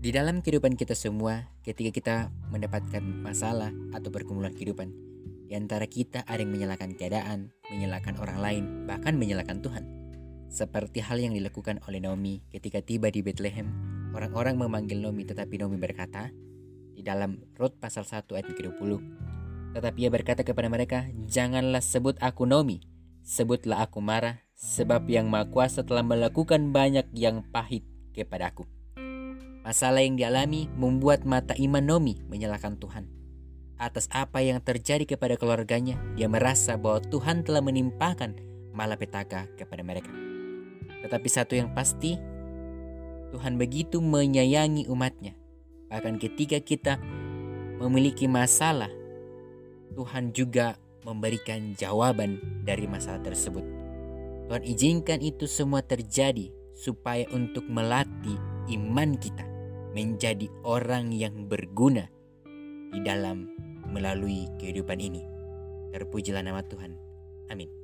Di dalam kehidupan kita semua, ketika kita mendapatkan masalah atau pergumulan kehidupan, di antara kita ada yang menyalahkan keadaan, menyalahkan orang lain, bahkan menyalahkan Tuhan. Seperti hal yang dilakukan oleh Naomi ketika tiba di Bethlehem, orang-orang memanggil Naomi tetapi Naomi berkata, di dalam Rut pasal 1 ayat ke-20, tetapi ia berkata kepada mereka, Janganlah sebut aku Naomi, sebutlah aku marah, sebab yang Maha Kuasa telah melakukan banyak yang pahit kepadaku. Masalah yang dialami membuat mata iman Nomi menyalahkan Tuhan. Atas apa yang terjadi kepada keluarganya, dia merasa bahwa Tuhan telah menimpakan malapetaka kepada mereka. Tetapi satu yang pasti, Tuhan begitu menyayangi umatnya. Bahkan ketika kita memiliki masalah, Tuhan juga memberikan jawaban dari masalah tersebut. Tuhan izinkan itu semua terjadi supaya untuk melatih iman kita menjadi orang yang berguna di dalam melalui kehidupan ini. Terpujilah nama Tuhan. Amin.